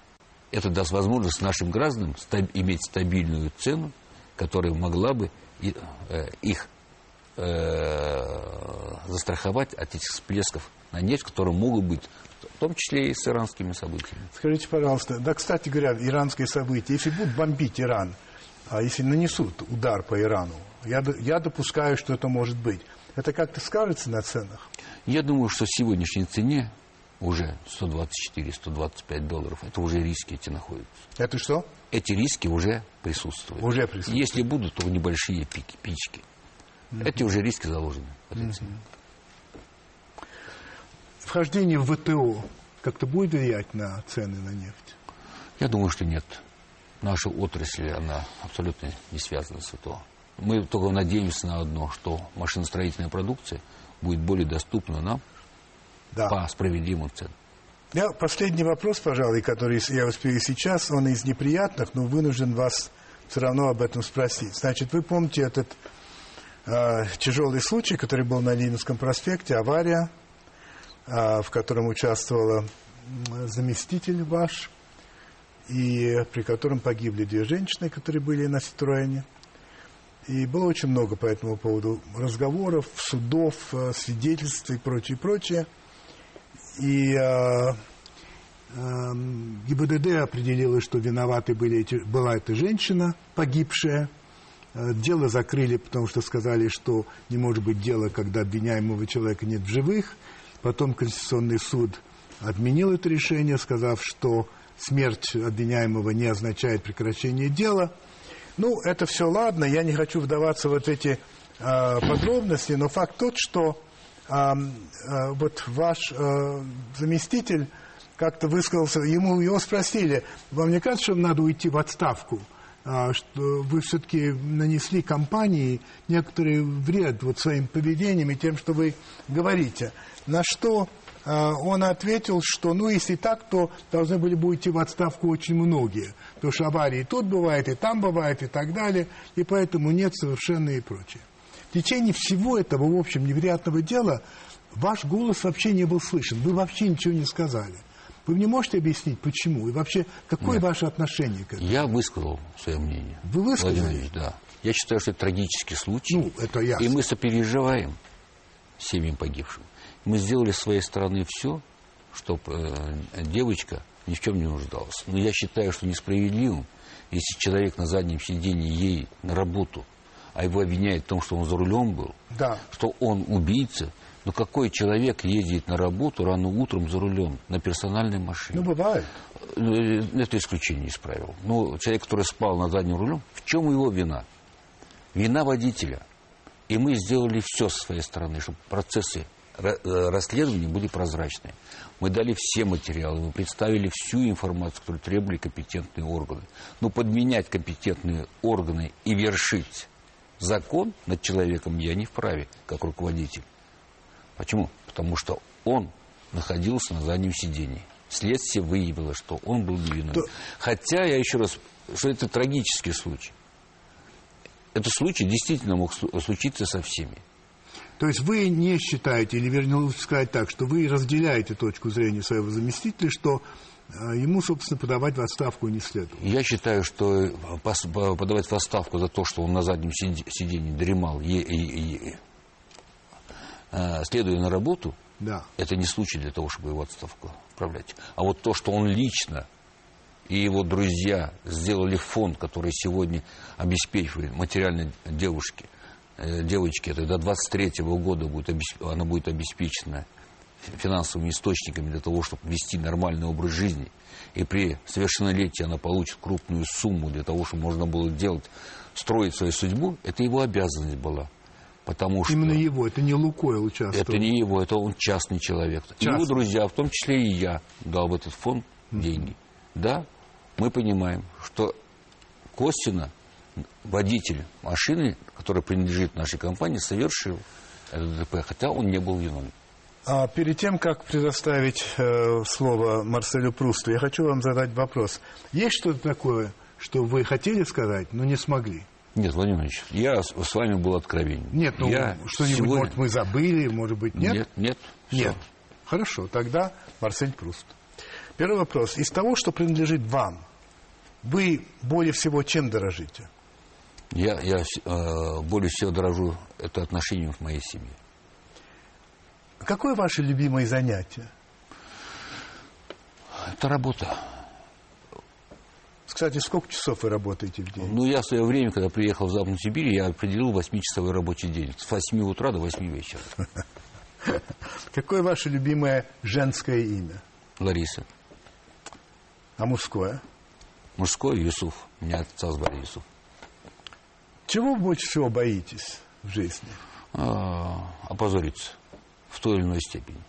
Это даст возможность нашим гражданам стаб- иметь стабильную цену, которая могла бы и, э, их э, застраховать от этих всплесков на нефть, которые могут быть в том числе и с иранскими событиями. Скажите, пожалуйста, да, кстати говоря, иранские события, если будут бомбить Иран, а если нанесут удар по Ирану, я, я допускаю, что это может быть. Это как-то скажется на ценах? Я думаю, что в сегодняшней цене уже 124-125 долларов, это уже риски эти находятся. Это что? Эти риски уже присутствуют. Уже присутствуют. Если будут, то небольшие пики, пички. Mm-hmm. Эти уже риски заложены цене. Вхождение в ВТО как-то будет влиять на цены на нефть? Я думаю, что нет наша отрасль, она абсолютно не связана с ВТО. Мы только надеемся на одно, что машиностроительная продукция будет более доступна нам да. по справедливым ценам. Я, последний вопрос, пожалуй, который я успею сейчас, он из неприятных, но вынужден вас все равно об этом спросить. Значит, вы помните этот э, тяжелый случай, который был на Ленинском проспекте, авария, э, в котором участвовала заместитель ваш, и при котором погибли две женщины, которые были на Ситроене. И было очень много по этому поводу разговоров, судов, э, свидетельств и прочее, прочее. И э, э, ГИБДД определила, что виноваты были эти, была эта женщина, погибшая. Э, дело закрыли, потому что сказали, что не может быть дела, когда обвиняемого человека нет в живых. Потом Конституционный суд отменил это решение, сказав, что смерть обвиняемого не означает прекращение дела – ну, это все ладно, я не хочу вдаваться в вот эти э, подробности, но факт тот, что вот ваш э, заместитель как-то высказался, ему его спросили, вам не кажется, что надо уйти в отставку? А, что вы все-таки нанесли компании некоторый вред вот своим поведением и тем, что вы говорите. На что а, он ответил, что ну если так, то должны были бы уйти в отставку очень многие. Потому что аварии тут бывает, и там бывает, и так далее. И поэтому нет совершенно и прочее. В течение всего этого, в общем, невероятного дела ваш голос вообще не был слышен. Вы вообще ничего не сказали. Вы мне можете объяснить, почему? И вообще, какое Нет. ваше отношение к этому? Я высказал свое мнение. Вы высказали? Владимир да. Я считаю, что это трагический случай. Ну, это ясно. И мы сопереживаем семьям погибшим. Мы сделали с своей стороны все, чтобы э, девочка ни в чем не нуждалась. Но я считаю, что несправедливым, если человек на заднем сиденье ей на работу, а его обвиняют в том, что он за рулем был, да. что он убийца, но какой человек ездит на работу рано утром за рулем на персональной машине? Ну, бывает. Э, это исключение из правил. Но человек, который спал на заднем рулем, в чем его вина? Вина водителя. И мы сделали все со своей стороны, чтобы процессы Э, расследования были прозрачные. Мы дали все материалы, мы представили всю информацию, которую требовали компетентные органы. Но подменять компетентные органы и вершить закон над человеком я не вправе, как руководитель. Почему? Потому что он находился на заднем сидении. Следствие выявило, что он был невиновен. То... Хотя, я еще раз, что это трагический случай. Этот случай действительно мог случиться со всеми. То есть вы не считаете, или вернее лучше сказать так, что вы разделяете точку зрения своего заместителя, что ему, собственно, подавать в отставку не следует. Я считаю, что подавать в отставку за то, что он на заднем сиденье дремал, и, э, следуя на работу, да. это не случай для того, чтобы его отставку отправлять. А вот то, что он лично и его друзья сделали фонд, который сегодня обеспечивает материально девушке – Э, девочки, это до 23 -го года будет, она будет обеспечена финансовыми источниками для того, чтобы вести нормальный образ жизни. И при совершеннолетии она получит крупную сумму для того, чтобы можно было делать, строить свою судьбу, это его обязанность была. Потому что Именно его, это не Лукойл участвовал. Это не его, это он частный человек. Частный. Его друзья, в том числе и я, дал в этот фонд деньги. Да, мы понимаем, что Костина водитель машины, которая принадлежит нашей компании, совершил это ДТП, хотя он не был виновен. А перед тем, как предоставить э, слово Марселю Прусту, я хочу вам задать вопрос. Есть что-то такое, что вы хотели сказать, но не смогли? Нет, Владимир Ильич, я с, вами был откровенен. Нет, ну что-нибудь, сегодня... может, мы забыли, может быть, нет? Нет, нет. Нет. Хорошо, тогда Марсель Пруст. Первый вопрос. Из того, что принадлежит вам, вы более всего чем дорожите? Я, я э, более всего дорожу это отношением в моей семье. Какое ваше любимое занятие? Это работа. Кстати, сколько часов вы работаете в день? Ну, я в свое время, когда приехал в Западную Сибирь, я определил 8-часовой рабочий день. С 8 утра до 8 вечера. Какое ваше любимое женское имя? Лариса. А мужское? Мужское Юсуф. У меня отца звали Юсуф. Чего вы больше всего боитесь в жизни? А, опозориться в той или иной степени.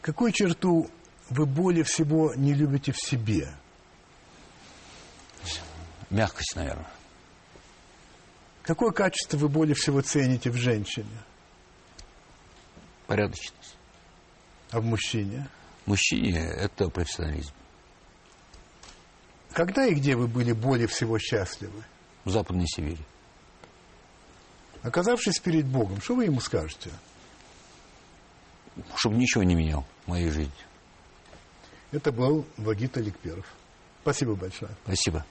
Какую черту вы более всего не любите в себе? Мягкость, наверное. Какое качество вы более всего цените в женщине? Порядочность. А в мужчине? Мужчине это профессионализм. Когда и где вы были более всего счастливы? В Западной Сибири. Оказавшись перед Богом, что вы ему скажете? Чтобы ничего не менял в моей жизни. Это был Вагит Аликперов. Спасибо большое. Спасибо.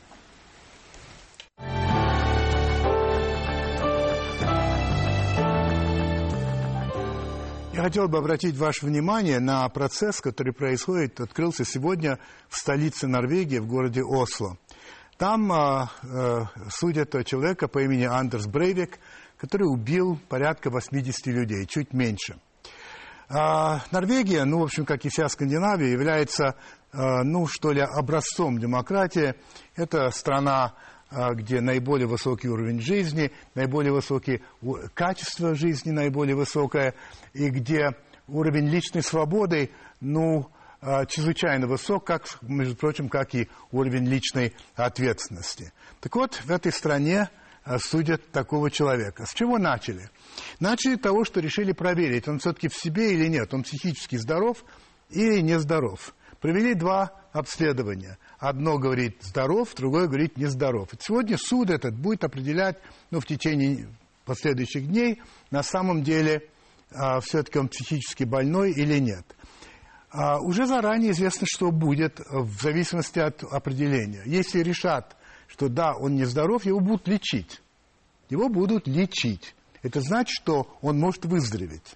Я хотел бы обратить ваше внимание на процесс, который происходит, открылся сегодня в столице Норвегии, в городе Осло. Там а, а, судят человека по имени Андерс Брейвик, который убил порядка 80 людей, чуть меньше. А, Норвегия, ну, в общем, как и вся Скандинавия, является, а, ну, что ли, образцом демократии. Это страна а, где наиболее высокий уровень жизни, наиболее высокие качество жизни, наиболее высокое, и где уровень личной свободы, ну, чрезвычайно высок, как, между прочим, как и уровень личной ответственности. Так вот, в этой стране судят такого человека. С чего начали? Начали с того, что решили проверить, он все-таки в себе или нет, он психически здоров или нездоров. Провели два обследования. Одно говорит здоров, другое говорит нездоров. И сегодня суд этот будет определять ну, в течение последующих дней, на самом деле а, все-таки он психически больной или нет. А, уже заранее известно, что будет в зависимости от определения. Если решат, что да, он нездоров, его будут лечить. Его будут лечить. Это значит, что он может выздороветь.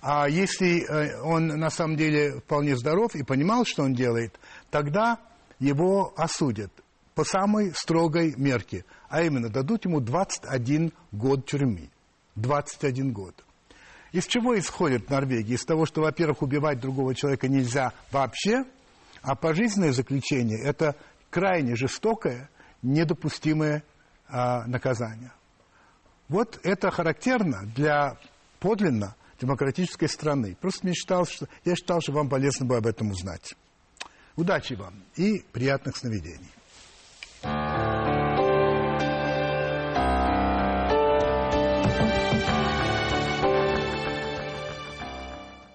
А если э, он на самом деле вполне здоров и понимал, что он делает, тогда его осудят по самой строгой мерке, а именно дадут ему 21 год тюрьмы. 21 год. Из чего исходит Норвегия? Из того, что, во-первых, убивать другого человека нельзя вообще, а пожизненное заключение – это крайне жестокое, недопустимое а, наказание. Вот это характерно для подлинно демократической страны. Просто мне считал, что, я считал, что вам полезно бы об этом узнать. Удачи вам и приятных сновидений.